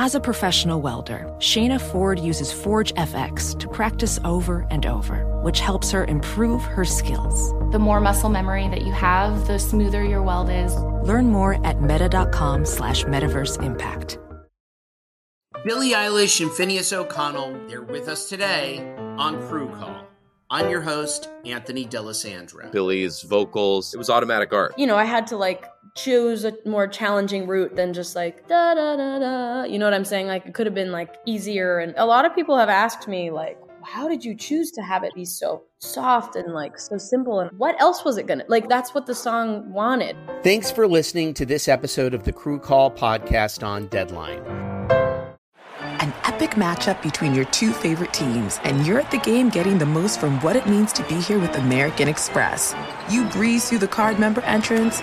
As a professional welder, Shayna Ford uses Forge FX to practice over and over, which helps her improve her skills. The more muscle memory that you have, the smoother your weld is. Learn more at meta.com slash metaverse impact. Billie Eilish and Finneas O'Connell, they're with us today on Crew Call. I'm your host, Anthony D'Alessandro. Billie's vocals, it was automatic art. You know, I had to like choose a more challenging route than just like da da da da. You know what I'm saying? Like it could have been like easier. And a lot of people have asked me like, how did you choose to have it be so soft and like so simple? And what else was it gonna like? That's what the song wanted. Thanks for listening to this episode of the Crew Call podcast on Deadline. An epic matchup between your two favorite teams, and you're at the game getting the most from what it means to be here with American Express. You breeze through the card member entrance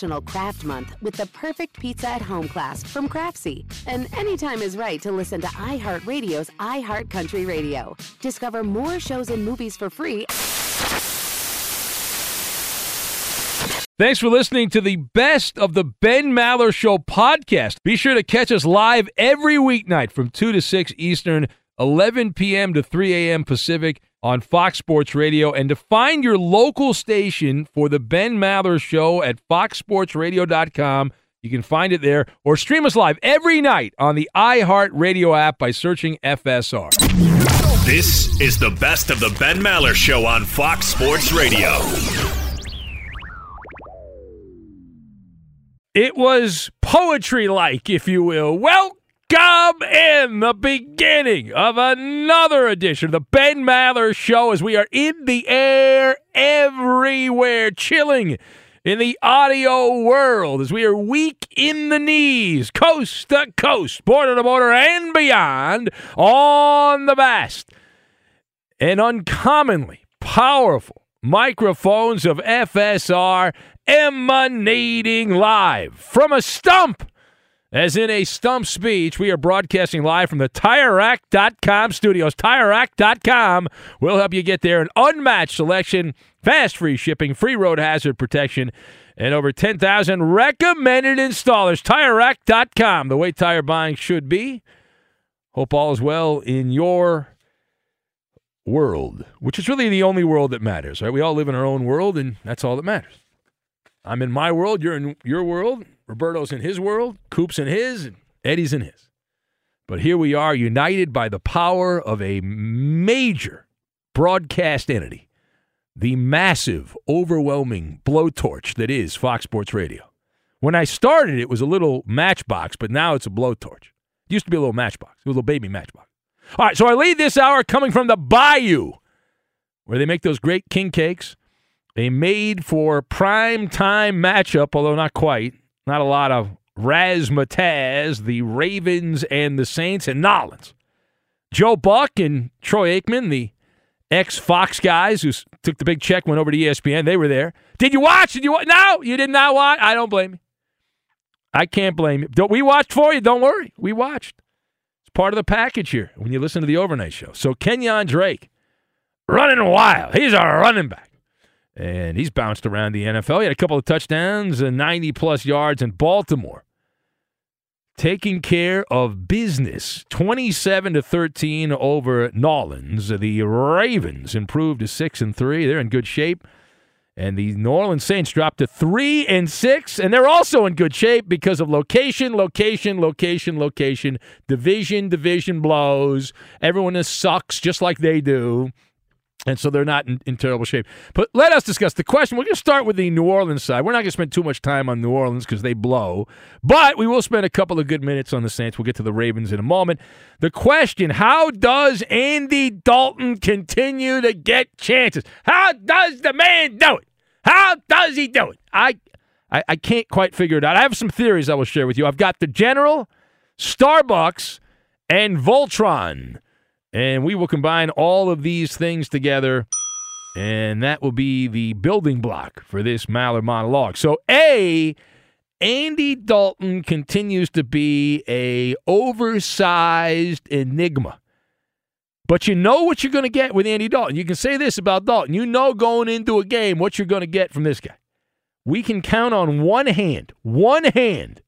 National Craft Month with the perfect pizza at home class from Craftsy. And anytime is right to listen to iHeartRadio's iHeartCountry Radio. Discover more shows and movies for free. Thanks for listening to the best of the Ben Maller Show podcast. Be sure to catch us live every weeknight from 2 to 6 Eastern, 11 p.m. to 3 a.m. Pacific on Fox Sports Radio and to find your local station for the Ben Maller Show at foxsportsradio.com. You can find it there or stream us live every night on the iHeartRadio app by searching FSR. This is the best of the Ben Maller Show on Fox Sports Radio. It was poetry like, if you will. Welcome Come in the beginning of another edition of the Ben Maller Show as we are in the air everywhere, chilling in the audio world as we are weak in the knees, coast to coast, border to border, and beyond on the best and uncommonly powerful microphones of FSR emanating live from a stump as in a stump speech, we are broadcasting live from the TireRack.com studios. TireRack.com will help you get there. An unmatched selection, fast free shipping, free road hazard protection, and over 10,000 recommended installers. TireRack.com, the way tire buying should be. Hope all is well in your world, which is really the only world that matters, right? We all live in our own world, and that's all that matters. I'm in my world, you're in your world. Roberto's in his world, Coop's in his, Eddie's in his. But here we are, united by the power of a major broadcast entity, the massive, overwhelming blowtorch that is Fox Sports Radio. When I started, it was a little matchbox, but now it's a blowtorch. It used to be a little matchbox, it was a little baby matchbox. All right, so I lead this hour coming from the Bayou, where they make those great king cakes. A made for prime time matchup, although not quite, not a lot of razzmatazz, the Ravens and the Saints and Nollins. Joe Buck and Troy Aikman, the ex Fox guys who took the big check, went over to ESPN. They were there. Did you watch? Did you watch? No, you did not watch. I don't blame you. I can't blame you. Don't, we watched for you. Don't worry. We watched. It's part of the package here when you listen to the overnight show. So Kenyan Drake, running wild. He's a running back. And he's bounced around the NFL. He had a couple of touchdowns and 90 plus yards in Baltimore. Taking care of business. 27 to 13 over Nolans. The Ravens improved to 6 and 3. They're in good shape. And the New Orleans Saints dropped to 3 and 6 and they're also in good shape because of location, location, location, location, division, division blows. Everyone sucks just like they do. And so they're not in, in terrible shape. But let us discuss the question. We're going to start with the New Orleans side. We're not going to spend too much time on New Orleans because they blow, but we will spend a couple of good minutes on the Saints. We'll get to the Ravens in a moment. The question How does Andy Dalton continue to get chances? How does the man do it? How does he do it? I, I, I can't quite figure it out. I have some theories I will share with you. I've got the General, Starbucks, and Voltron. And we will combine all of these things together, and that will be the building block for this Maller monologue. So, A, Andy Dalton continues to be a oversized enigma. But you know what you're going to get with Andy Dalton. You can say this about Dalton. You know going into a game what you're going to get from this guy. We can count on one hand, one hand,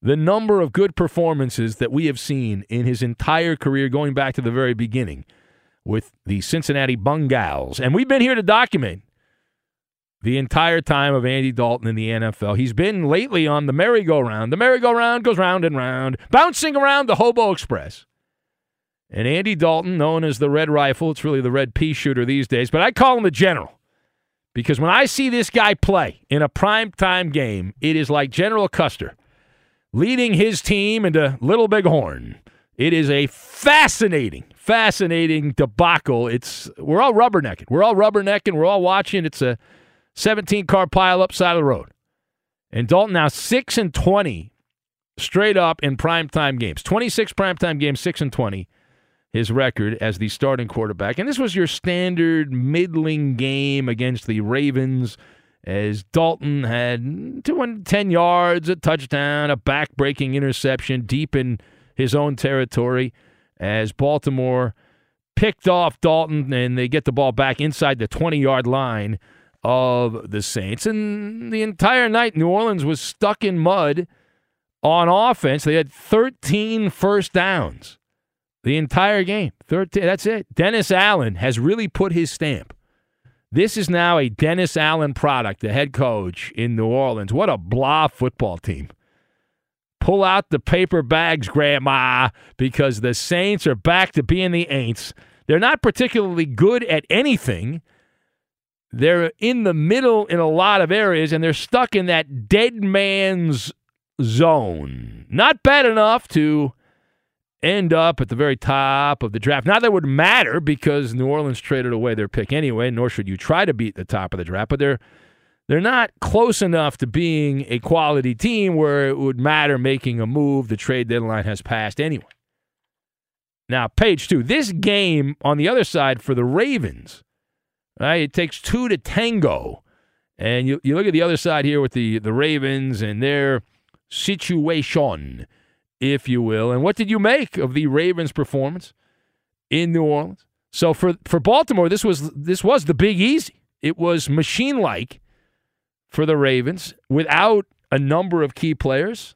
the number of good performances that we have seen in his entire career going back to the very beginning with the Cincinnati Bungals. And we've been here to document the entire time of Andy Dalton in the NFL. He's been lately on the merry-go-round. The merry-go-round goes round and round, bouncing around the Hobo Express. And Andy Dalton, known as the Red Rifle, it's really the Red Pea Shooter these days, but I call him the General. Because when I see this guy play in a primetime game, it is like General Custer leading his team into Little Big Horn. It is a fascinating, fascinating debacle. It's we're all rubbernecking. We're all rubbernecking. We're all watching. It's a 17 car pile up side of the road. And Dalton now 6 and 20 straight up in primetime games. 26 primetime games, 6 and 20 his record as the starting quarterback. And this was your standard middling game against the Ravens as Dalton had 210 yards, a touchdown, a back-breaking interception deep in his own territory as Baltimore picked off Dalton and they get the ball back inside the 20-yard line of the Saints. And the entire night New Orleans was stuck in mud on offense. They had 13 first downs the entire game. 13 that's it. Dennis Allen has really put his stamp this is now a Dennis Allen product, the head coach in New Orleans. What a blah football team. Pull out the paper bags, Grandma, because the Saints are back to being the Aints. They're not particularly good at anything. They're in the middle in a lot of areas, and they're stuck in that dead man's zone. Not bad enough to end up at the very top of the draft. Not that would matter because New Orleans traded away their pick anyway, nor should you try to beat the top of the draft, but they're they're not close enough to being a quality team where it would matter making a move. The trade deadline has passed anyway. Now, page two. This game on the other side for the Ravens, right? It takes two to tango. And you, you look at the other side here with the, the Ravens and their situation if you will. And what did you make of the Ravens' performance in New Orleans? So for for Baltimore, this was this was the big easy. It was machine like for the Ravens without a number of key players.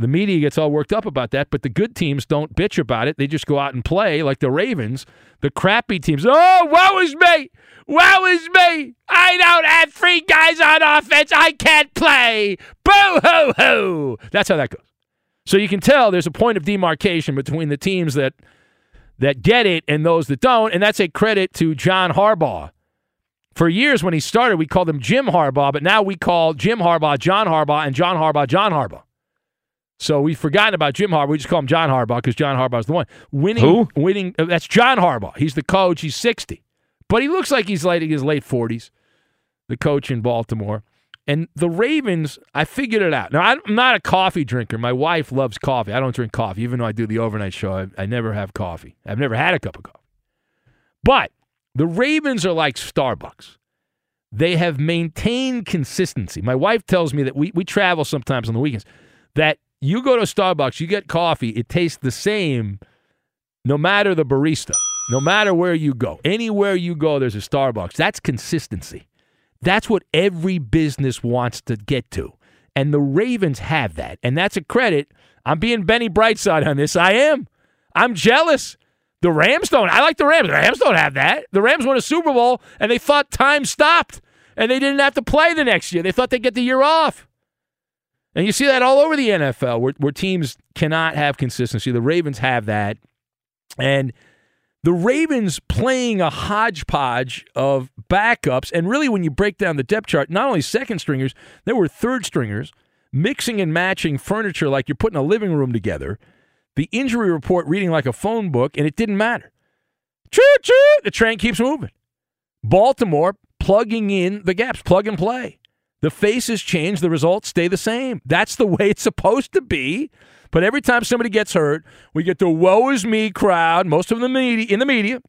The media gets all worked up about that, but the good teams don't bitch about it. They just go out and play like the Ravens. The crappy teams, oh, woe is me. Woe is me. I don't have three guys on offense. I can't play. Boo hoo hoo. That's how that goes. So you can tell there's a point of demarcation between the teams that that get it and those that don't, and that's a credit to John Harbaugh. For years when he started, we called him Jim Harbaugh, but now we call Jim Harbaugh John Harbaugh and John Harbaugh John Harbaugh. So we've forgotten about Jim Harbaugh. We just call him John Harbaugh because John Harbaugh's the one winning. Who? Winning. uh, that's John Harbaugh. He's the coach. He's 60, but he looks like he's like in his late 40s. The coach in Baltimore. And the Ravens, I figured it out. Now, I'm not a coffee drinker. My wife loves coffee. I don't drink coffee. Even though I do the overnight show, I, I never have coffee. I've never had a cup of coffee. But The Ravens are like Starbucks. They have maintained consistency. My wife tells me that we, we travel sometimes on the weekends, that you go to Starbucks, you get coffee, it tastes the same no matter the barista, no matter where you go. Anywhere you go, there's a Starbucks. That's consistency. That's what every business wants to get to. And the Ravens have that. And that's a credit. I'm being Benny Brightside on this. I am. I'm jealous. The Rams don't. I like the Rams. The Rams don't have that. The Rams won a Super Bowl and they thought time stopped and they didn't have to play the next year. They thought they'd get the year off. And you see that all over the NFL where, where teams cannot have consistency. The Ravens have that. And the Ravens playing a hodgepodge of backups. And really, when you break down the depth chart, not only second stringers, there were third stringers mixing and matching furniture like you're putting a living room together the injury report reading like a phone book, and it didn't matter. Choo choo! The train keeps moving. Baltimore plugging in the gaps, plug and play. The faces change, the results stay the same. That's the way it's supposed to be. But every time somebody gets hurt, we get the woe is me crowd, most of them in the media,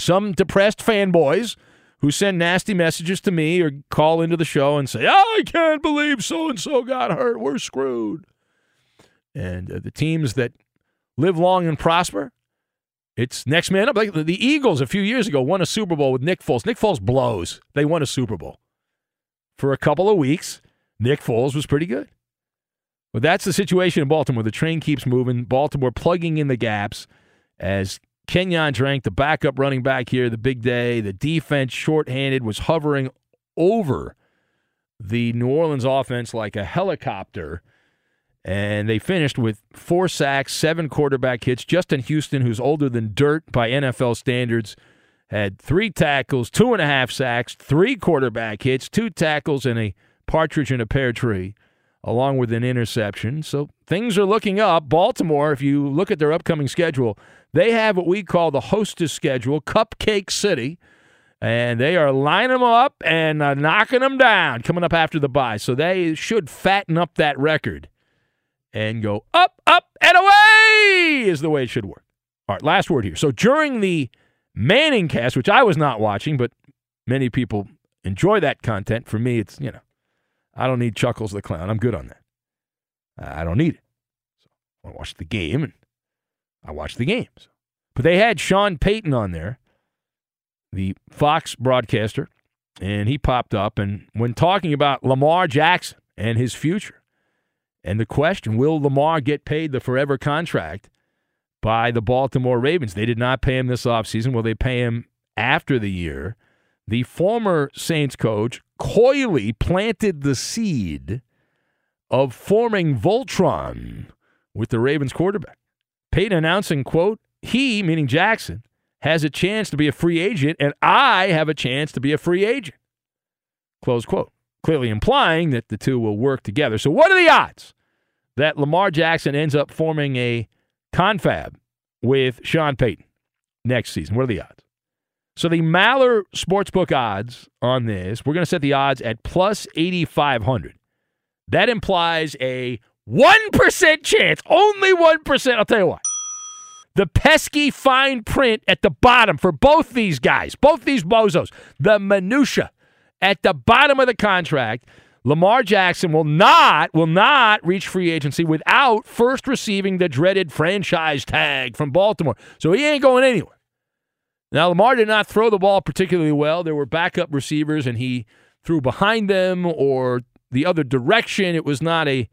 some depressed fanboys who send nasty messages to me or call into the show and say, oh, I can't believe so and so got hurt. We're screwed. And uh, the teams that live long and prosper, it's next man up. Like the Eagles a few years ago won a Super Bowl with Nick Foles. Nick Foles blows. They won a Super Bowl. For a couple of weeks, Nick Foles was pretty good. But that's the situation in Baltimore. The train keeps moving. Baltimore plugging in the gaps as Kenyan Drake, the backup running back here, the big day. The defense, shorthanded, was hovering over the New Orleans offense like a helicopter and they finished with four sacks, seven quarterback hits. Justin Houston, who's older than dirt by NFL standards, had three tackles, two and a half sacks, three quarterback hits, two tackles, and a partridge in a pear tree, along with an interception. So things are looking up. Baltimore, if you look at their upcoming schedule, they have what we call the hostess schedule, Cupcake City. And they are lining them up and uh, knocking them down coming up after the bye. So they should fatten up that record and go up, up, and away is the way it should work. All right, last word here. So during the Manning cast, which I was not watching, but many people enjoy that content. For me, it's, you know, I don't need Chuckles the Clown. I'm good on that. I don't need it. So I watch the game, and I watch the games. But they had Sean Payton on there, the Fox broadcaster, and he popped up. And when talking about Lamar Jackson and his future, and the question will Lamar get paid the forever contract by the Baltimore Ravens? They did not pay him this offseason. Will they pay him after the year? The former Saints coach coyly planted the seed of forming Voltron with the Ravens quarterback. Payton announcing, quote, he, meaning Jackson, has a chance to be a free agent, and I have a chance to be a free agent. Close quote clearly implying that the two will work together. So, what are the odds that Lamar Jackson ends up forming a confab with Sean Payton next season? What are the odds? So, the Maller Sportsbook odds on this, we're going to set the odds at plus 8,500. That implies a 1% chance, only 1%. I'll tell you what. The pesky fine print at the bottom for both these guys, both these bozos, the minutia at the bottom of the contract, Lamar Jackson will not will not reach free agency without first receiving the dreaded franchise tag from Baltimore. So he ain't going anywhere. Now Lamar did not throw the ball particularly well. There were backup receivers and he threw behind them or the other direction. It was not a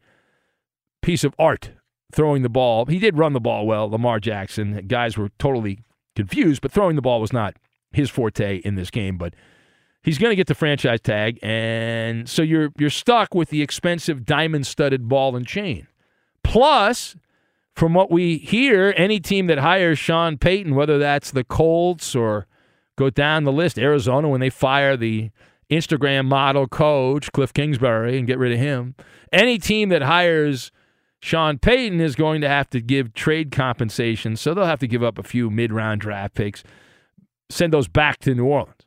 piece of art throwing the ball. He did run the ball well, Lamar Jackson. Guys were totally confused, but throwing the ball was not his forte in this game, but he's going to get the franchise tag, and so you're you're stuck with the expensive diamond-studded ball and chain. Plus, from what we hear, any team that hires Sean Payton, whether that's the Colts or go down the list, Arizona when they fire the Instagram model coach Cliff Kingsbury and get rid of him, any team that hires Sean Payton is going to have to give trade compensation, so they'll have to give up a few mid-round draft picks, send those back to New Orleans.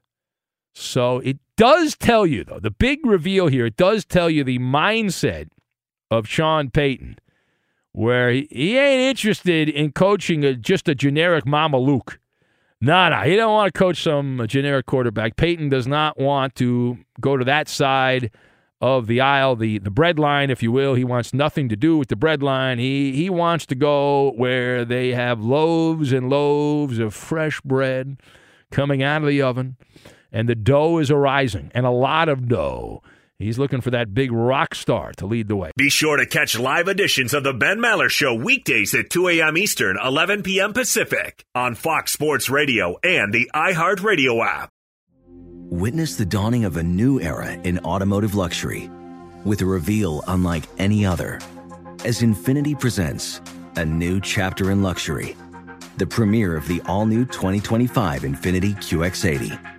So it does tell you, though, the big reveal here, it does tell you the mindset of Sean Payton, where he, he ain't interested in coaching a, just a generic Mama Luke. No, no, he don't want to coach some generic quarterback. Payton does not want to go to that side of the aisle, the the bread line, if you will. He wants nothing to do with the bread line. He he wants to go where they have loaves and loaves of fresh bread coming out of the oven, and the dough is arising, and a lot of dough. He's looking for that big rock star to lead the way. Be sure to catch live editions of The Ben Maller Show weekdays at 2 a.m. Eastern, 11 p.m. Pacific on Fox Sports Radio and the iHeartRadio app. Witness the dawning of a new era in automotive luxury with a reveal unlike any other as Infiniti presents a new chapter in luxury, the premiere of the all new 2025 Infiniti QX80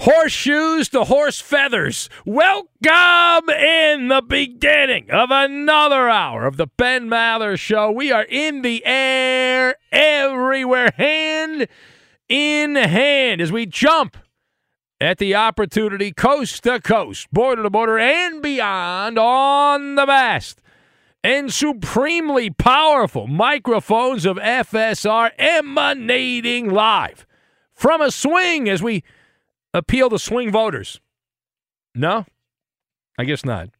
Horseshoes to horse feathers. Welcome in the beginning of another hour of the Ben Maller Show. We are in the air everywhere, hand in hand, as we jump at the opportunity coast to coast, border to border, and beyond on the best and supremely powerful microphones of FSR emanating live from a swing as we appeal to swing voters. No? I guess not.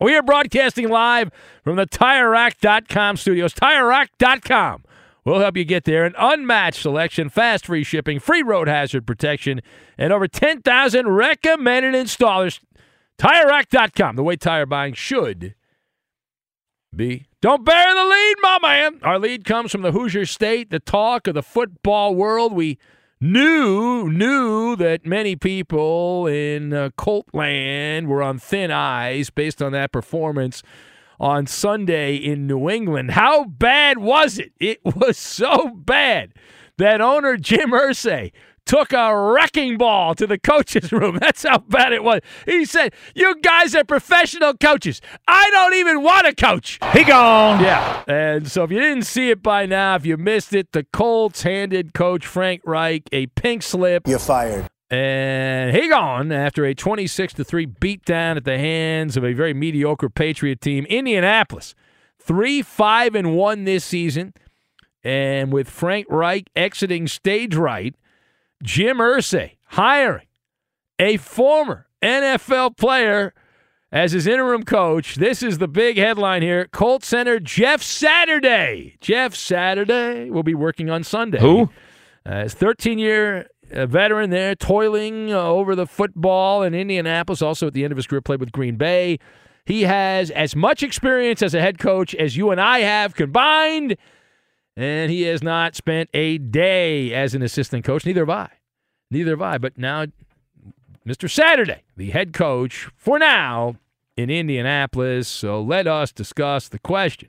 We are broadcasting live from the TireRack.com studios. TireRack.com will help you get there. An unmatched selection, fast free shipping, free road hazard protection, and over 10,000 recommended installers. TireRack.com, the way tire buying should be. Don't bear the lead, my man. Our lead comes from the Hoosier State, the talk of the football world. We knew knew that many people in uh, Colt land were on thin ice based on that performance on Sunday in New England. How bad was it? It was so bad that owner Jim Irsay took a wrecking ball to the coach's room. That's how bad it was. He said, You guys are professional coaches. I don't even want to coach. He gone. Yeah. And so if you didn't see it by now, if you missed it, the Colts handed coach Frank Reich a pink slip. You're fired. And he gone after a 26 to 3 beatdown at the hands of a very mediocre Patriot team. Indianapolis, 3 5 and 1 this season. And with Frank Reich exiting stage right, Jim Irsay hiring a former NFL player as his interim coach. This is the big headline here. Colt Center Jeff Saturday. Jeff Saturday will be working on Sunday. Who? Uh, his 13 year uh, veteran there, toiling uh, over the football in Indianapolis. Also, at the end of his career, played with Green Bay. He has as much experience as a head coach as you and I have combined and he has not spent a day as an assistant coach. Neither have I. Neither have I. But now, Mr. Saturday, the head coach for now in Indianapolis. So let us discuss the question.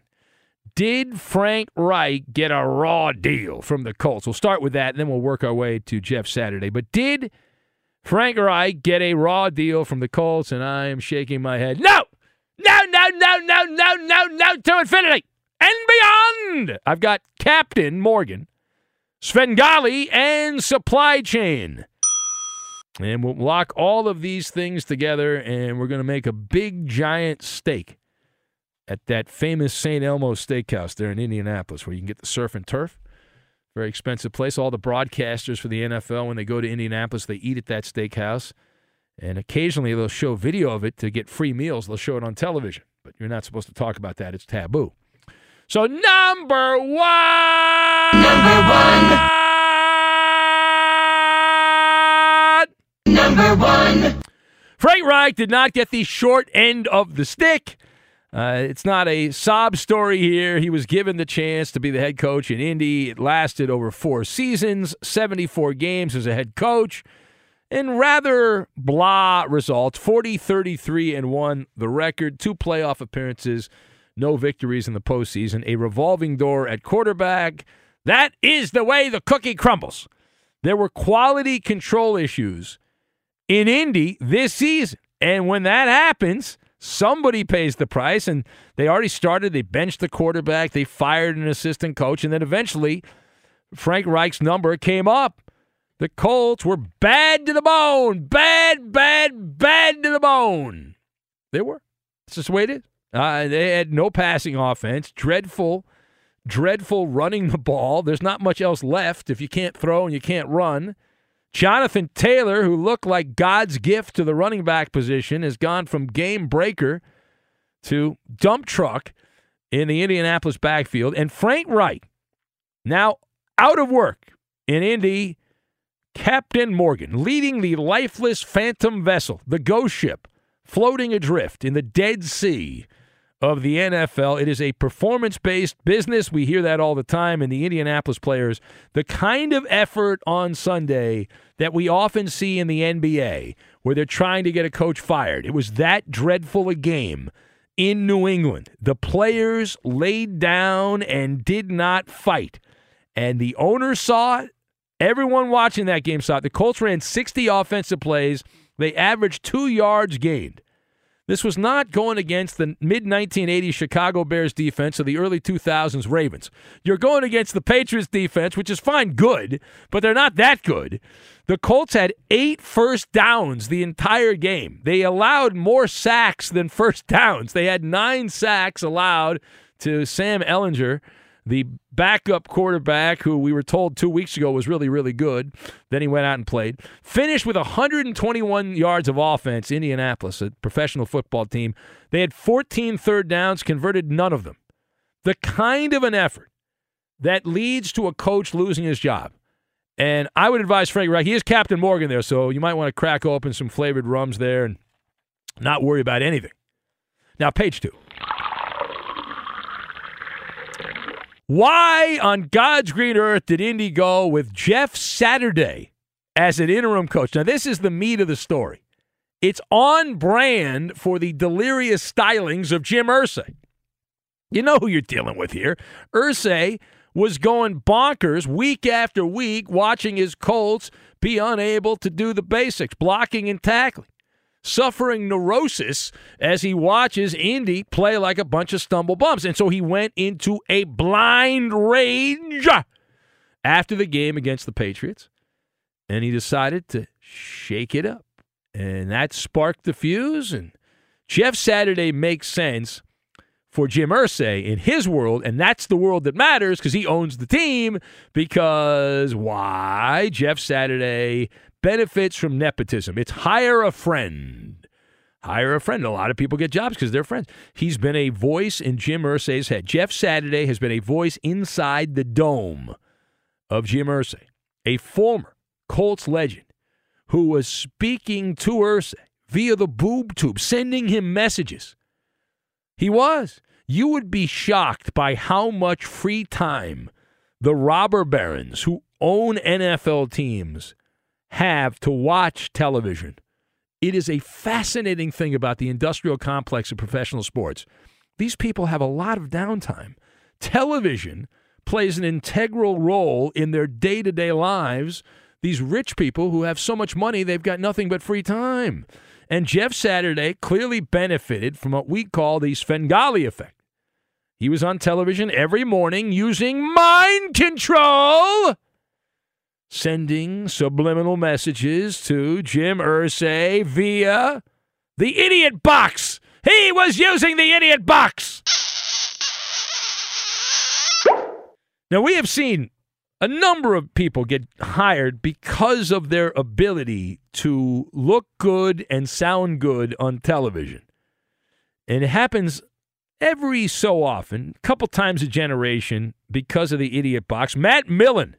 Did Frank Reich get a raw deal from the Colts? We'll start with that, and then we'll work our way to Jeff Saturday. But did Frank Reich get a raw deal from the Colts? And I am shaking my head. No! No, no, no, no, no, no, no, to infinity and beyond. I've got Captain Morgan, Svengali, and Supply Chain. And we'll lock all of these things together, and we're going to make a big, giant steak at that famous St. Elmo Steakhouse there in Indianapolis, where you can get the surf and turf. Very expensive place. All the broadcasters for the NFL, when they go to Indianapolis, they eat at that steakhouse. And occasionally they'll show video of it to get free meals. They'll show it on television, but you're not supposed to talk about that. It's taboo. So number one, number one, number one. Frank Reich did not get the short end of the stick. Uh, it's not a sob story here. He was given the chance to be the head coach in Indy. It lasted over four seasons, 74 games as a head coach, and rather blah results 40, 33, and 1 the record, two playoff appearances no victories in the postseason, a revolving door at quarterback. That is the way the cookie crumbles. There were quality control issues in Indy this season. And when that happens, somebody pays the price. And they already started. They benched the quarterback, they fired an assistant coach, and then eventually Frank Reich's number came up. The Colts were bad to the bone. Bad, bad, bad to the bone. They were. That's just the way it is. Uh, they had no passing offense. Dreadful, dreadful running the ball. There's not much else left if you can't throw and you can't run. Jonathan Taylor, who looked like God's gift to the running back position, has gone from game breaker to dump truck in the Indianapolis backfield. And Frank Reich, now out of work in Indy, Captain Morgan, leading the lifeless phantom vessel, the ghost ship, floating adrift in the Dead Sea of the NFL. It is a performance based business. We hear that all the time. And the Indianapolis players, the kind of effort on Sunday that we often see in the NBA, where they're trying to get a coach fired, it was that dreadful a game in New England. The players laid down and did not fight. And the owner saw it. Everyone watching that game saw it. The Colts ran 60 offensive plays. They averaged two yards gained. This was not going against the mid 1980s Chicago Bears defense or the early 2000s Ravens. You're going against the Patriots defense, which is fine, good, but they're not that good. The Colts had eight first downs the entire game. They allowed more sacks than first downs. They had nine sacks allowed to Sam Ehlinger the backup quarterback who we were told two weeks ago was really, really good. Then he went out and played. Finished with 121 yards of offense, Indianapolis, a professional football team. They had 14 third downs, converted none of them. The kind of an effort that leads to a coach losing his job. And I would advise Frank Reich, he is Captain Morgan there, so you might want to crack open some flavored rums there and not worry about anything. Now, page two. Why on God's green earth did Indy go with Jeff Saturday as an interim coach? Now, this is the meat of the story. It's on brand for the delirious stylings of Jim Irsay. You know who you're dealing with here. Irsay was going bonkers week after week, watching his Colts be unable to do the basics, blocking and tackling suffering neurosis as he watches Indy play like a bunch of stumble bumps. And so he went into a blind rage after the game against the Patriots. And he decided to shake it up. And that sparked the fuse. And Jeff Saturday makes sense for Jim Irsay in his world, and that's the world that matters because he owns the team. Because why? Jeff Saturday benefits from nepotism. It's hire a friend. Hire a friend. A lot of people get jobs because they're friends. He's been a voice in Jim Irsay's head. Jeff Saturday has been a voice inside the dome of Jim Irsay, a former Colts legend who was speaking to Irsay via the boob tube, sending him messages. He was. You would be shocked by how much free time the robber barons who own NFL teams have to watch television. It is a fascinating thing about the industrial complex of professional sports. These people have a lot of downtime. Television plays an integral role in their day to day lives. These rich people who have so much money, they've got nothing but free time. And Jeff Saturday clearly benefited from what we call the Svengali effect. He was on television every morning using mind control sending subliminal messages to Jim Irsay via the idiot box. He was using the idiot box. Now, we have seen a number of people get hired because of their ability to look good and sound good on television. And it happens every so often, a couple times a generation, because of the idiot box. Matt Millen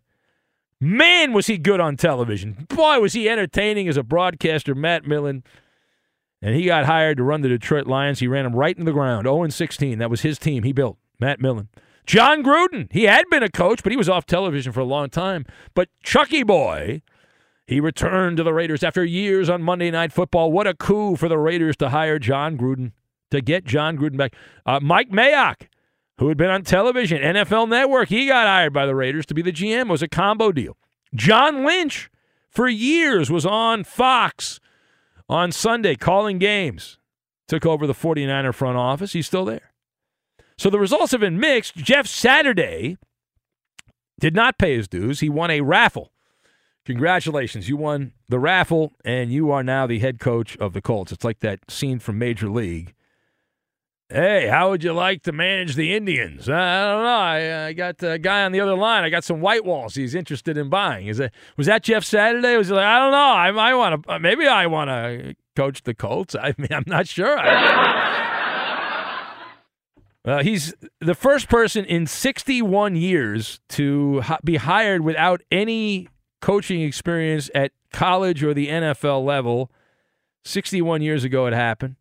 Man, was he good on television. Boy, was he entertaining as a broadcaster, Matt Millen. And he got hired to run the Detroit Lions. He ran them right into the ground. 0 16. That was his team he built, Matt Millen. Jon Gruden, he had been a coach, but he was off television for a long time. But Chucky Boy, he returned to the Raiders after years on Monday Night Football. What a coup for the Raiders to hire Jon Gruden, to get John Gruden back. Uh, Mike Mayock, who had been on television, NFL Network. He got hired by the Raiders to be the GM. It was a combo deal. John Lynch, for years, was on Fox on Sunday calling games. Took over the 49er front office. He's still there. So the results have been mixed. Jeff Saturday did not pay his dues. He won a raffle. Congratulations. You won the raffle, and you are now the head coach of the Colts. It's like that scene from Major League Hey, how would you like to manage the Indians? I don't know. I, I, got a guy on the other line. I got some white walls. He's interested in buying. Is that was that Jeff Saturday? Was he like, I don't know. I might want to. Maybe I want to coach the Colts. I mean, I'm not sure. uh, he's the first person in 61 years to be hired without any coaching experience at college or the NFL level. 61 years ago, it happened.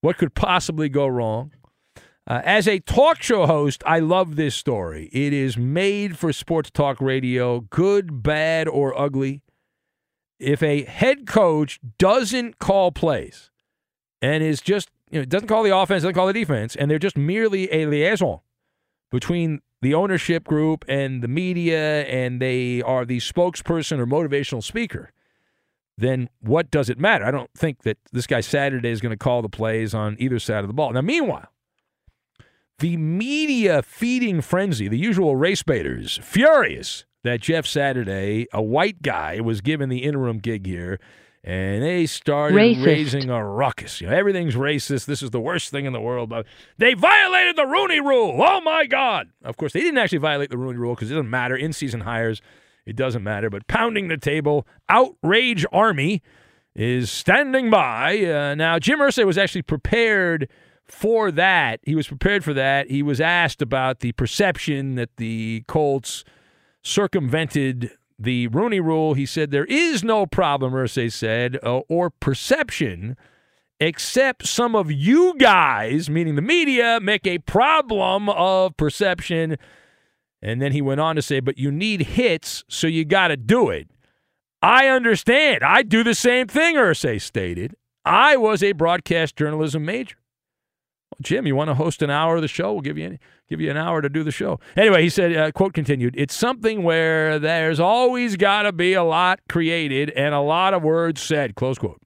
What could possibly go wrong? Uh, as a talk show host, I love this story. It is made for sports talk radio, good, bad, or ugly. If a head coach doesn't call plays and is just, you know, doesn't call the offense, doesn't call the defense, and they're just merely a liaison between the ownership group and the media, and they are the spokesperson or motivational speaker, then what does it matter? I don't think that this guy Saturday is going to call the plays on either side of the ball. Now, meanwhile, the media feeding frenzy, the usual race baiters, furious that Jeff Saturday, a white guy, was given the interim gig here, and they started Racist. raising a ruckus. You know, everything's racist. This is the worst thing in the world. They violated the Rooney Rule. Oh my God! Of course, they didn't actually violate the Rooney Rule because it doesn't matter. In-season hires, it doesn't matter. But pounding the table, outrage army is standing by. Uh, now, Jim Irsay was actually prepared for that. He was prepared for that. He was asked about the perception that the Colts circumvented the Rooney Rule. He said there is no problem, Irsay said, uh, or perception, except some of you guys, meaning the media, make a problem of perception. And then he went on to say, but you need hits, so you got to do it. I understand. I do the same thing, Irsay stated. I was a broadcast journalism major. Well, Jim, you want to host an hour of the show? We'll give you give you an hour to do the show. Anyway, he said, uh, quote continued, it's something where there's always got to be a lot created and a lot of words said, close quote.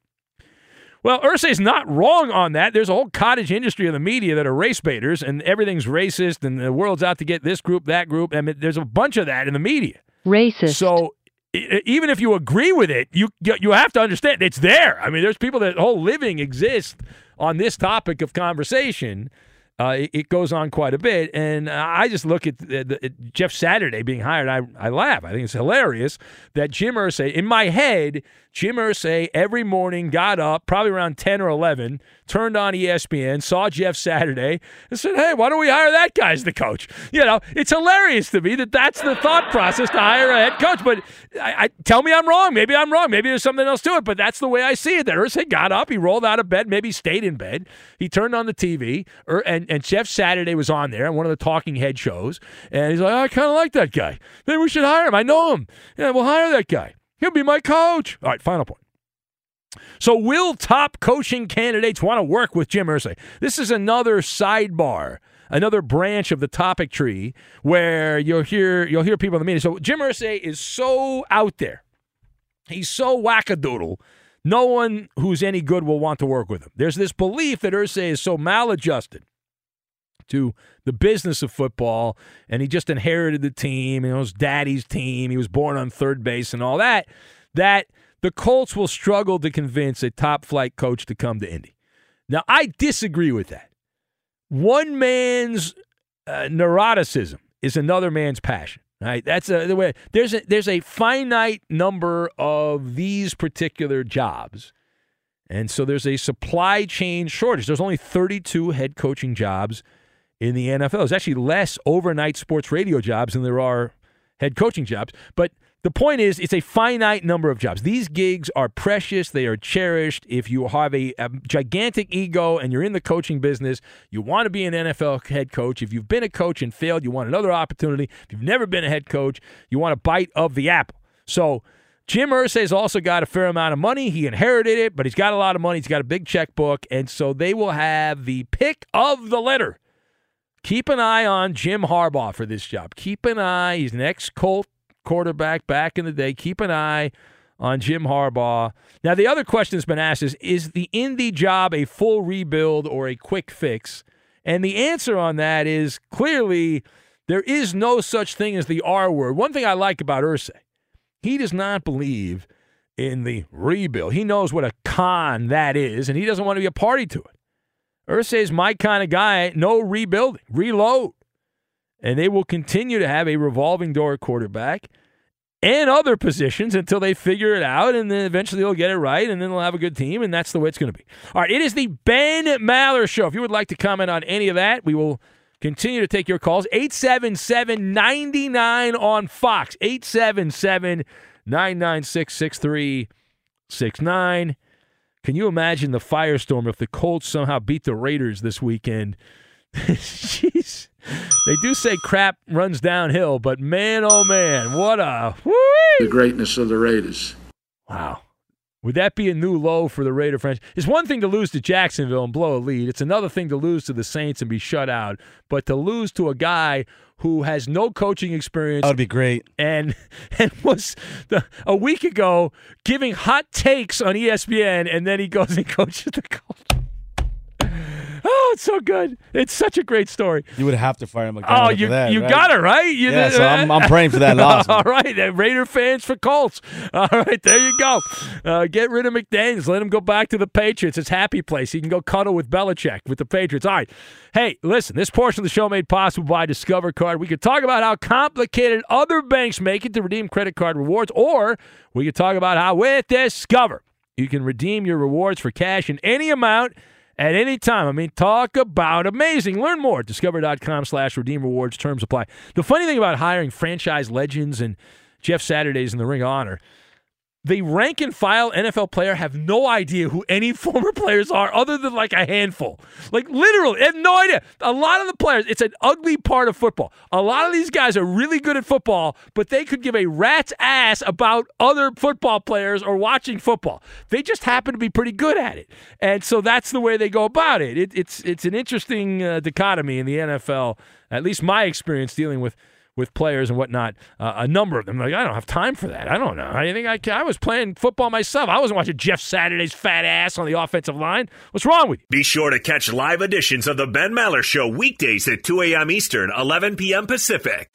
Well, Irsay's not wrong on that. There's a whole cottage industry of the media that are race baiters, and everything's racist, and the world's out to get this group, that group. I mean, there's a bunch of that in the media. Racist. So even if you agree with it, you you have to understand it's there. I mean, there's people that whole living exists on this topic of conversation. Uh, it, it goes on quite a bit, and I just look at, the, the, at Jeff Saturday being hired. I, I laugh. I think it's hilarious that Jim Irsay, in my head, Jim Irsay every morning got up, probably around ten or eleven, turned on ESPN, saw Jeff Saturday, and said, "Hey, why don't we hire that guy as the coach?" You know, it's hilarious to me that that's the thought process to hire a head coach. But I, I tell me I'm wrong. Maybe I'm wrong. Maybe there's something else to it. But that's the way I see it. That Irsay got up, he rolled out of bed, maybe stayed in bed, he turned on the TV, or, er, and and Jeff Saturday was on there on one of the talking head shows, and he's like, oh, "I kind of like that guy. Maybe we should hire him. I know him. Yeah, we'll hire that guy. He'll be my coach." All right, final point. So, will top coaching candidates want to work with Jim Irsay? This is another sidebar, another branch of the topic tree where you'll hear you'll hear people in the meeting. So, Jim Irsay is so out there, he's so wackadoodle. No one who's any good will want to work with him. There's this belief that Irsay is so maladjusted to the business of football, and he just inherited the team, and it was daddy's team. He was born on third base and all that. That the Colts will struggle to convince a top flight coach to come to Indy. Now, I disagree with that. One man's uh, neuroticism is another man's passion. Right? That's a, the way. There's a there's a finite number of these particular jobs, and so there's a supply chain shortage. There's only 32 head coaching jobs in the NFL. There's actually less overnight sports radio jobs than there are head coaching jobs. But the point is, it's a finite number of jobs. These gigs are precious, they are cherished. If you have a, a, gigantic ego and you're in the coaching business, you want to be an NFL head coach. If you've been a coach and failed, you want another opportunity. If you've never been a head coach, you want a bite of the apple. So, Jim Irsay's also got a fair amount of money. He inherited it, but he's got a lot of money. He's got a big checkbook, and so they will have the pick of the litter. Keep an eye on Jim Harbaugh for this job. Keep an eye. He's an ex Colt quarterback back in the day. Keep an eye on Jim Harbaugh. Now, the other question that's been asked is Is the Indy job a full rebuild or a quick fix? And the answer on that is clearly there is no such thing as the R word. One thing I like about Irsay, he does not believe in the rebuild. He knows what a con that is, and he doesn't want to be a party to it. Irsay is my kind of guy. No rebuilding, reload. And they will continue to have a revolving door quarterback and other positions until they figure it out, and then eventually they'll get it right, and then they'll have a good team, and that's the way it's going to be. All right, it is the Ben Maller Show. If you would like to comment on any of that, we will continue to take your calls. 877 99 on Fox. 877 996 6369. Can you imagine the firestorm if the Colts somehow beat the Raiders this weekend? Jeez. They do say crap runs downhill, but man, oh man, what a the greatness of the Raiders. Wow. Would that be a new low for the Raider franchise? It's one thing to lose to Jacksonville and blow a lead. It's another thing to lose to the Saints and be shut out. But to lose to a guy who has no coaching experience. That would be great. And and was the, a week ago giving hot takes on ESPN, and then he goes and coaches the Colts. It's so good. It's such a great story. You would have to fire him again. Oh, you that, you right? got it right. You yeah, so I'm, I'm praying for that loss. All right, Raider fans for Colts. All right, there you go. Uh, get rid of McDaniels. Let him go back to the Patriots. It's happy place. He can go cuddle with Belichick with the Patriots. All right. Hey, listen. This portion of the show made possible by Discover Card. We could talk about how complicated other banks make it to redeem credit card rewards, or we could talk about how with Discover you can redeem your rewards for cash in any amount at any time. I mean, talk about amazing. Learn more at discover.com slash redeem rewards. Terms apply. The funny thing about hiring franchise legends and Jeff Saturdays in the Ring of Honor – the rank and file NFL player have no idea who any former players are other than like a handful. Like literally, they have no idea. A lot of the players, it's an ugly part of football. A lot of these guys are really good at football, but they could give a rat's ass about other football players or watching football. They just happen to be pretty good at it. And so that's the way they go about it. it it's it's an interesting uh, dichotomy in the NFL, at least my experience dealing with – with players and whatnot. Uh, a number of them like I don't have time for that. I don't know. I think I, I was playing football myself. I wasn't watching Jeff Saturday's fat ass on the offensive line. What's wrong with you? Be sure to catch live editions of the Ben Maller Show weekdays at 2 a.m. Eastern, 11 p.m. Pacific.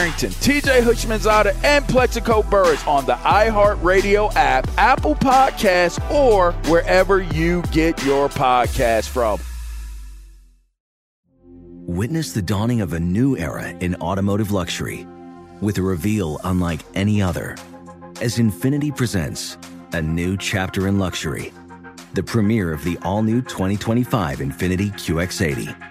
TJ Houshmandzadeh, and Plaxico Burress on the iHeartRadio app, Apple Podcasts, or wherever you get your podcast from. Witness the dawning of a new era in automotive luxury with a reveal unlike any other as Infiniti presents a new chapter in luxury, the premiere of the all new 2025 Infiniti QX80.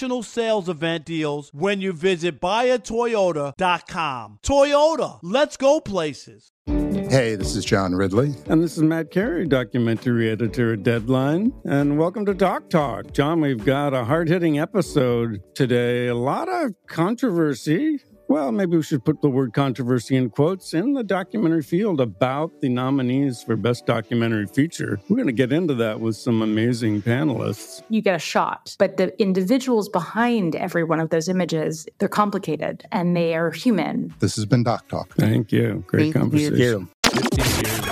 sales event deals when you visit buyatoyota.com. Toyota, let's go places. Hey, this is John Ridley. And this is Matt Carey, documentary editor at Deadline. And welcome to Doc Talk. John, we've got a hard hitting episode today. A lot of controversy. Well, maybe we should put the word controversy in quotes in the documentary field about the nominees for Best Documentary Feature. We're going to get into that with some amazing panelists. You get a shot, but the individuals behind every one of those images, they're complicated and they are human. This has been Doc Talk. Thank you. Great Thank conversation. you.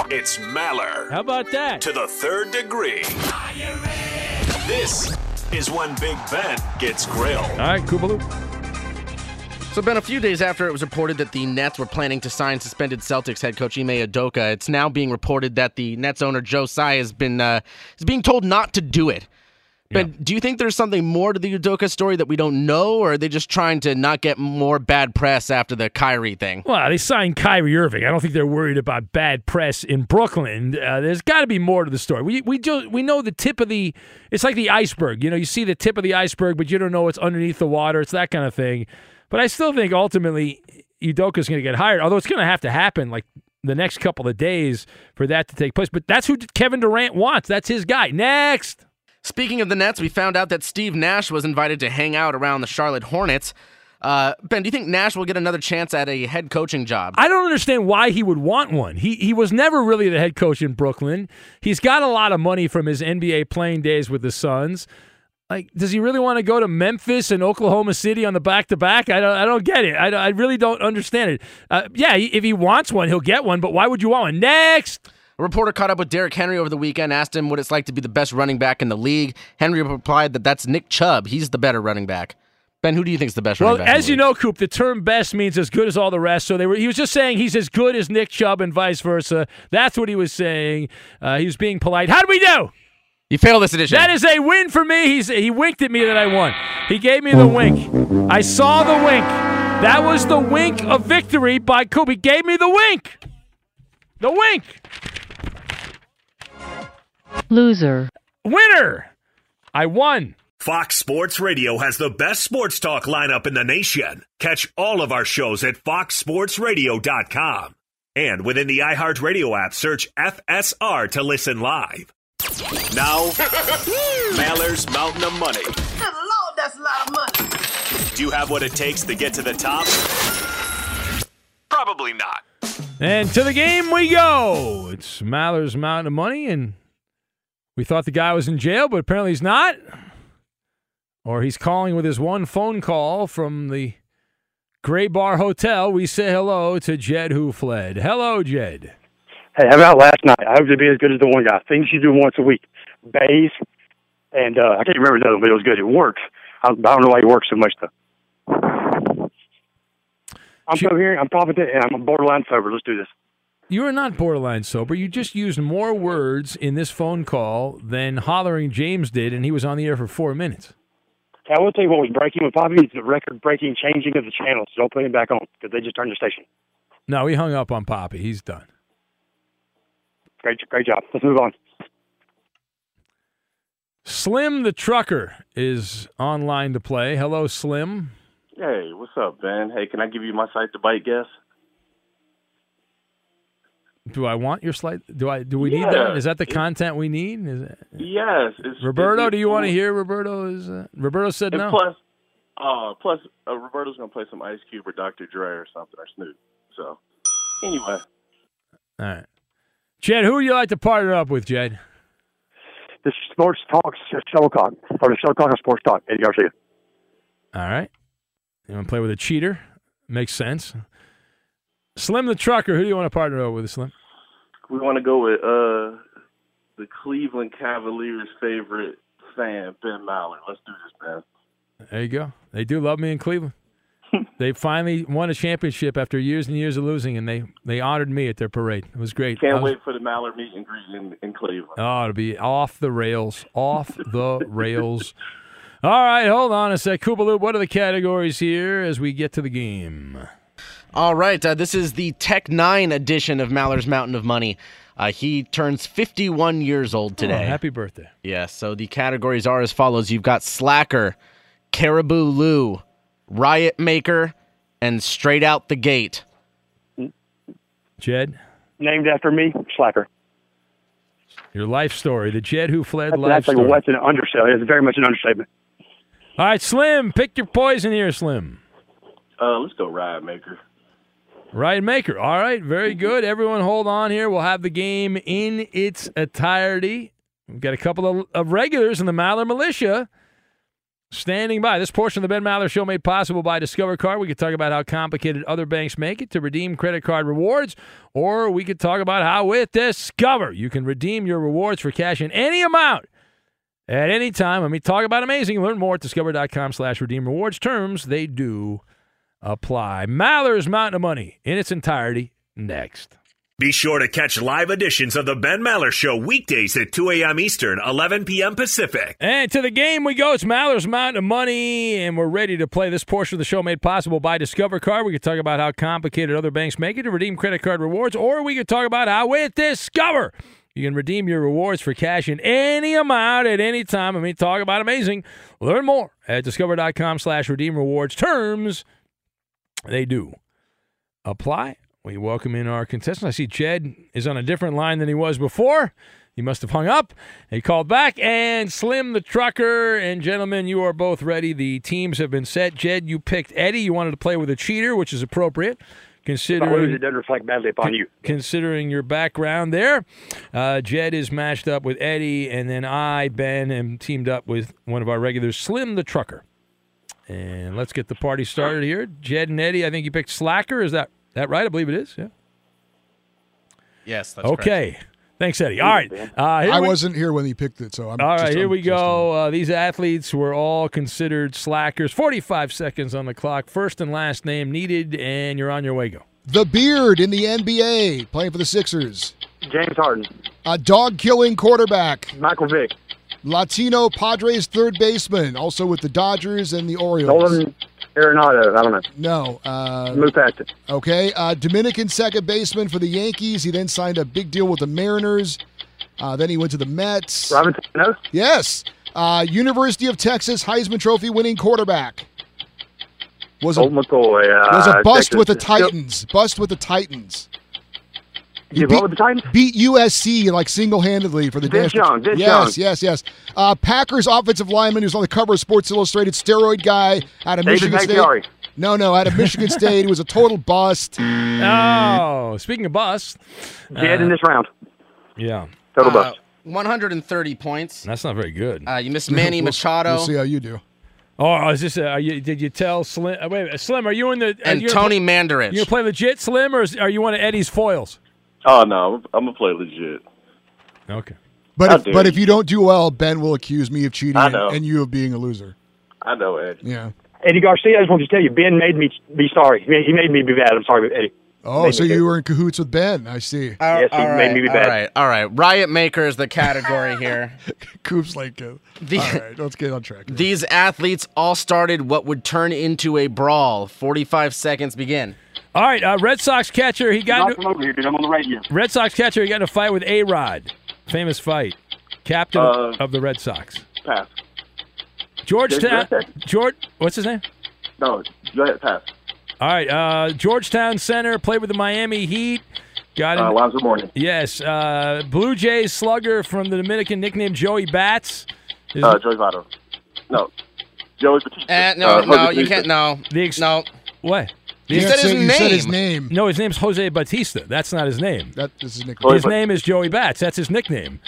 It's Maller. How about that? To the third degree. This is when Big Ben gets grilled. All right, Kubaloo. So, Ben, a few days after it was reported that the Nets were planning to sign suspended Celtics head coach Ime Udoka, it's now being reported that the Nets owner Joe Tsai has been uh, is being told not to do it. Ben, do you think there's something more to the Udoka story that we don't know, or are they just trying to not get more bad press after the Kyrie thing? Well, they signed Kyrie Irving. I don't think they're worried about bad press in Brooklyn. Uh, there's got to be more to the story. We we do, we know the tip of the. It's like the iceberg. You know, you see the tip of the iceberg, but you don't know what's underneath the water. It's that kind of thing. But I still think ultimately Udoka's going to get hired. Although it's going to have to happen like the next couple of days for that to take place. But that's who Kevin Durant wants. That's his guy. Next. Speaking of the Nets, we found out that Steve Nash was invited to hang out around the Charlotte Hornets. Uh, ben, do you think Nash will get another chance at a head coaching job? I don't understand why he would want one. He he was never really the head coach in Brooklyn. He's got a lot of money from his NBA playing days with the Suns. Like, does he really want to go to Memphis and Oklahoma City on the back to back? I don't, I don't get it. I, I really don't understand it. Uh, yeah, if he wants one, he'll get one. But why would you want one? Next. A reporter caught up with Derrick Henry over the weekend, asked him what it's like to be the best running back in the league. Henry replied that that's Nick Chubb. He's the better running back. Ben, who do you think is the best well, running back? as you know, Coop, the term "best" means as good as all the rest. So they were. He was just saying he's as good as Nick Chubb and vice versa. That's what he was saying. Uh, he was being polite. How do we do? You failed this edition. That is a win for me. He's he winked at me that I won. He gave me the wink. I saw the wink. That was the wink of victory by Coop. He gave me the wink. The wink. Loser. Winner. I won. Fox Sports Radio has the best sports talk lineup in the nation. Catch all of our shows at foxsportsradio.com. And within the iHeartRadio app, search FSR to listen live. Now, Maller's Mountain of Money. Good Lord, that's a lot of money. Do you have what it takes to get to the top? Probably not. And to the game we go. It's Maller's Mountain of Money, and we thought the guy was in jail, but apparently he's not. Or he's calling with his one phone call from the Gray Bar Hotel. We say hello to Jed who fled. Hello, Jed. Hey, how about last night? I hope to be as good as the one guy. Things you do once a week. Bays, and uh, I can't remember the other one, but it was good. It works. I, I don't know why it works so much, though. I'm coherent, I'm competent, and I'm a borderline sober. Let's do this. You are not borderline sober. You just used more words in this phone call than hollering James did, and he was on the air for four minutes. I will tell you what was breaking with Poppy is the record-breaking changing of the channels. So don't put him back on because they just turned the station. No, he hung up on Poppy. He's done. Great, great job. Let's move on. Slim the trucker is online to play. Hello, Slim. Hey, what's up, Ben? Hey, can I give you my site to bite guess? Do I want your slide? Do I? Do we need that? Is that the content we need? Is it, Yes. It's, Roberto, it's- do you want to hear Roberto's? Uh, Roberto said no. plus, Uh, plus, uh, Roberto's gonna play some Ice Cube or Dr. Dre or something or Snoop. So, anyway, All right. Jed, who would you like to partner up with, Jed? The Sports Talk Shuttlecock, or the Shuttlecock of Sports Talk, Eddie Garcia. All right. You want to play with a cheater? Makes sense. Slim the Trucker, who do you want to partner up with, Slim? we want to go with uh the Cleveland Cavaliers' favorite fan, Ben Mallard. Let's do this, man. There you go. They do love me in Cleveland. they finally won a championship after years and years of losing, and they, they honored me at their parade. It was great. Can't was- wait for the Mallard meet and greet in, in Cleveland. Oh, it'll be off the rails. Off the rails. All right, hold on a sec. Koopaloop, what are the categories here as we get to the game? All right, uh, this is the Tech N9ne edition of Mallard's Mountain of Money. Uh, he turns 51 years old today. Oh, happy birthday. Yeah, so the categories are as follows You've got Slacker, Caribou Lou, Riot Maker, and Straight Out the Gate. Jed, Named after me, Slacker. your life story. The Jed who fled That's life actually story. what's an understatement. It's very much an understatement. All right, Slim, pick your poison here, Slim. Uh, let's go Riot Maker. Riot Maker. All right, very good. Everyone hold on here. We'll have the game in its entirety. We've got a couple of, of regulars in the Maller Militia standing by. This portion of the Ben Maller Show made possible by Discover Card. We could talk about how complicated other banks make it to redeem credit card rewards, or we could talk about how with Discover you can redeem your rewards for cash in any amount at any time. When we talk about amazing, learn more at discover.com slash redeem rewards. Terms, they do apply. Maller's Mountain of Money in its entirety next. Be sure to catch live editions of the Ben Maller Show weekdays at 2 a.m. Eastern, 11 p.m. Pacific. And to the game we go. It's Maller's Mountain of Money, and we're ready to play this portion of the show made possible by Discover Card. We could talk about how complicated other banks make it to redeem credit card rewards, or we could talk about how with Discover you can redeem your rewards for cash in any amount at any time. I mean, talk about amazing. Learn more at discover.com slash redeem rewards. Terms, they do apply. We welcome in our contestant. I see Jed is on a different line than he was before. He must have hung up. He called back, and Slim the trucker and gentlemen, you are both ready. The teams have been set. Jed, you picked Eddie. You wanted to play with a cheater, which is appropriate, If I lose, considering it doesn't reflect badly upon you. considering your background there. Uh, Jed is matched up with Eddie, and then I, Ben, am teamed up with one of our regulars, Slim the trucker. And let's get the party started here. Jed and Eddie, I think you picked Slacker. Is that that right? I believe it is. Yeah. Yes, that's okay. Thanks, Eddie. All right. Uh, I we- wasn't here when he picked it, so I'm all right, just- here I'm we just- go. Uh, these athletes were all considered slackers. 45 seconds on the clock. First and last name needed, and you're on your way. Go. The Beard in the NBA, playing for the Sixers. James Harden. A dog killing quarterback. Michael Vick. Latino Padres third baseman, also with the Dodgers and the Orioles. Nolan Arenado. I don't know. No. Uh, Move past it. Okay. Uh, Dominican second baseman for the Yankees. He then signed a big deal with the Mariners. Uh, then he went to the Mets. Robinson, no? Yes. Uh, University of Texas Heisman Trophy winning quarterback. Was a, Colt McCoy. Uh, was a bust Texas. with the Titans. Bust with the Titans. You what with the Titans? Beat USC like single handedly for the Vince national- Young, Vince yes, Young. yes, yes. Uh, Packers offensive lineman who's on the cover of Sports Illustrated, steroid guy out of David Michigan Bakhtiari. State. No, no, out of Michigan State. He was a total bust. Oh, speaking of bust. Dead uh, in this round. Yeah. Total Uh, bust. 130 points. That's not very good. Uh, you missed Manny We'll- Machado. We'll see how you do. Oh, is this? Uh, are you, did you tell Slim? Uh, wait, Slim, are you in the? And Tony play- Mandarich. You play legit, Slim, or is, are you one of Eddie's foils? Oh no, I'm gonna play legit. Okay. But How if, dare but you. if you don't do well, Ben will accuse me of cheating and, and you of being a loser. I know, Ed. Yeah. Eddie Garcia, I just want to tell you, Ben made me be sorry. He made- me be bad. I'm sorry, Eddie. Oh, so you were in cahoots with Ben. I see. All- Yes, he all made me be bad. All right, all right. Riot Maker is the category here. Coop's like, uh, The- all right, let's get on track. here. These athletes all started what would turn into a brawl. 45 seconds begin. All right, uh, Red Sox catcher. He got Not into, over here, dude. I'm on the radio. Red Sox catcher. He got in a fight with A Rod. Famous fight. Captain Uh, of the Red Sox. Pass. Georgetown. Yes, George. What's his name? No, go ahead. Pass. All right. Uh, Georgetown center played with the Miami Heat. Got him. Uh, Lonzo Mourning. yes. Uh, Blue Jays slugger from the Dominican, nicknamed Joey Bats. His- Uh, Joey Votto. No. Joey Bautista. Eh, no, Uh, no, Jose you Bautista. can't. No, The ex- no. What? You can't said his say- you name. said his name. No, his name's Jose Bautista. That's not his name. That is his nickname. His name is Joey Bats. That's his nickname.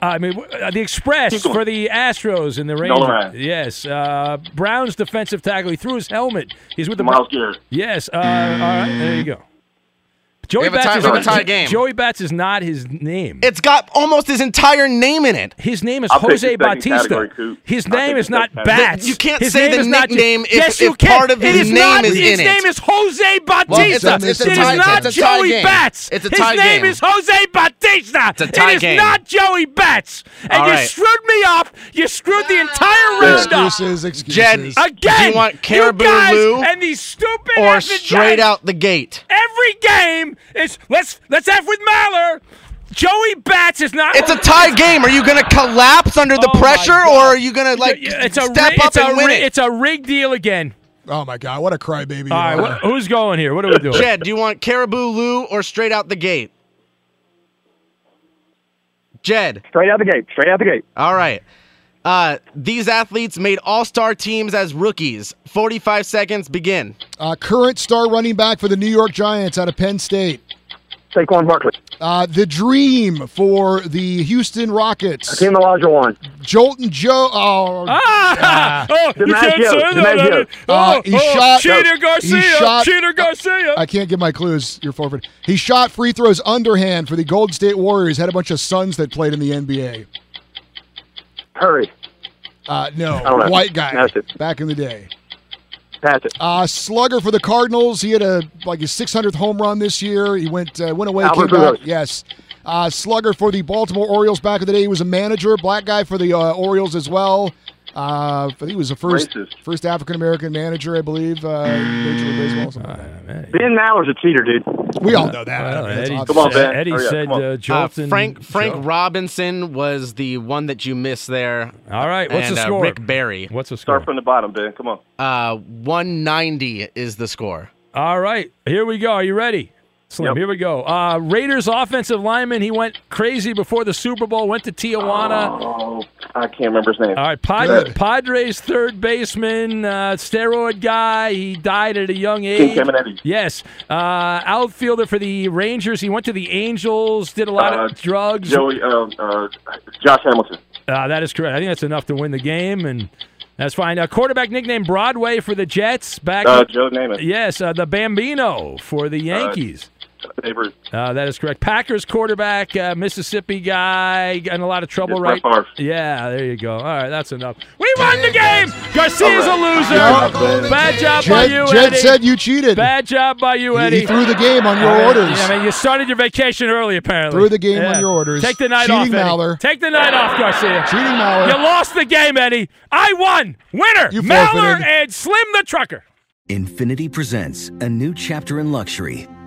I mean, uh, the Express for the Astros and the Nolan Rangers. Ryan. Yes, uh, Brown's defensive tackle. He threw his helmet. He's with the Myles Garrett. Yes. Uh, all right. There you go. Joey have a Bats tie- is we have a not- tie game. Joey Bats is not his name. It's got almost his entire name in it. His name is I'll Jose the Bautista. category, His I'll name is not second category. Bats. You can't His say the nickname if- yes, you if can. part of It his is name not, is His in name it. is Jose Bautista. Well, it's a- it's a tie- is not it's a tie Joey game. Bats. It's a His name game. is Jose Bautista. It's a tie it is game. not Joey Bats. And All you right. screwed me up. You screwed the entire round up. Excuses, excuses. Jed, Again, do you want Caribou guys Lou and these stupid or straight out the gate? Every game is let's let's F with Maller. Joey Bats is not. It's a tie game. Are you going to collapse under the Oh, pressure, or are you going to like it's a step rig- up a and win rig- it? It's a rigged deal again. Oh my God! What a crybaby! All right, are. what, who's going here? What are we doing? Jed, do you want Caribou Lou or straight out the gate? Jed. Straight out the gate. Straight out the gate. All right. Uh, these athletes made all-star teams as rookies. 45 seconds begin. Uh, current star running back for the New York Giants out of Penn State. Saquon Barkley. Uh, the dream for the Houston Rockets. Hakeem Olajuwon. Joltin' Joe. Oh, Ah! oh, you can't say that. DiMaggio. Oh, Uh, he oh, shot- Cheater he Garcia. shot- Cheater Garcia. I can't get my clues. You're forfeit. He shot free throws underhand for the Golden State Warriors. Had a bunch of sons that played in the NBA. Curry. Uh, no, I don't know. white guy That's it. back in the day. Pass it. Uh, slugger for the Cardinals. He had a like his 600th home run this year. He went uh, went away, Albert came back. Yes. Uh, slugger for the Baltimore Orioles back in the day. He was a manager, black guy for the uh, Orioles as well. Uh, I think he was the first Racist. first African American manager, I believe, uh, Major League Baseball. something like that. Ben Maller's a cheater, dude. We all know that. Well, I mean, Eddie, obvious. Come on, Ben. Eddie Hurry up, said come on. uh, Uh, Joltin'. Frank Frank Joe. Robinson was the one that you missed there. All right, what's and, the uh, score? Rick Barry. What's the score? Start from the bottom, Ben. Come on. Uh, 190 is the score. All right, here we go. Are you ready? Slim, Yep. here we go. Uh, Raiders offensive lineman. He went crazy before the Super Bowl. Went to Tijuana. Oh, I can't remember his name. All right, Padre, Padres third baseman, uh, steroid guy. He died at a young age. Caminiti. Yes, uh, outfielder for the Rangers. He went to the Angels. Did a lot Uh, of drugs. Joey, uh, uh, Josh Hamilton. Uh, that is correct. I think that's enough to win the game, and that's fine. Uh, quarterback nickname Broadway for the Jets. Back. Uh, Joe Namath. yes, uh, the Bambino for the Yankees. Babe Uh, that is correct. Packers quarterback, uh, Mississippi guy, in a lot of trouble, Yes, right? Brett Yeah, there you go. All right, that's enough. We won the game. Garcia's a loser. Yeah. Bad job by Jed, you, Jed Eddie. said you cheated. Bad job by you, Eddie. He threw the game on your Uh, orders. Yeah, I mean, you started your vacation early, apparently. Threw the game Yeah. on your orders. Take the night Cheating off, Eddie. Maller. Take the night off, Garcia. Cheating Maller. You lost the game, Eddie. I won. Winner. You Maller forfeited. and Slim the Trucker. Infiniti presents a new chapter in luxury,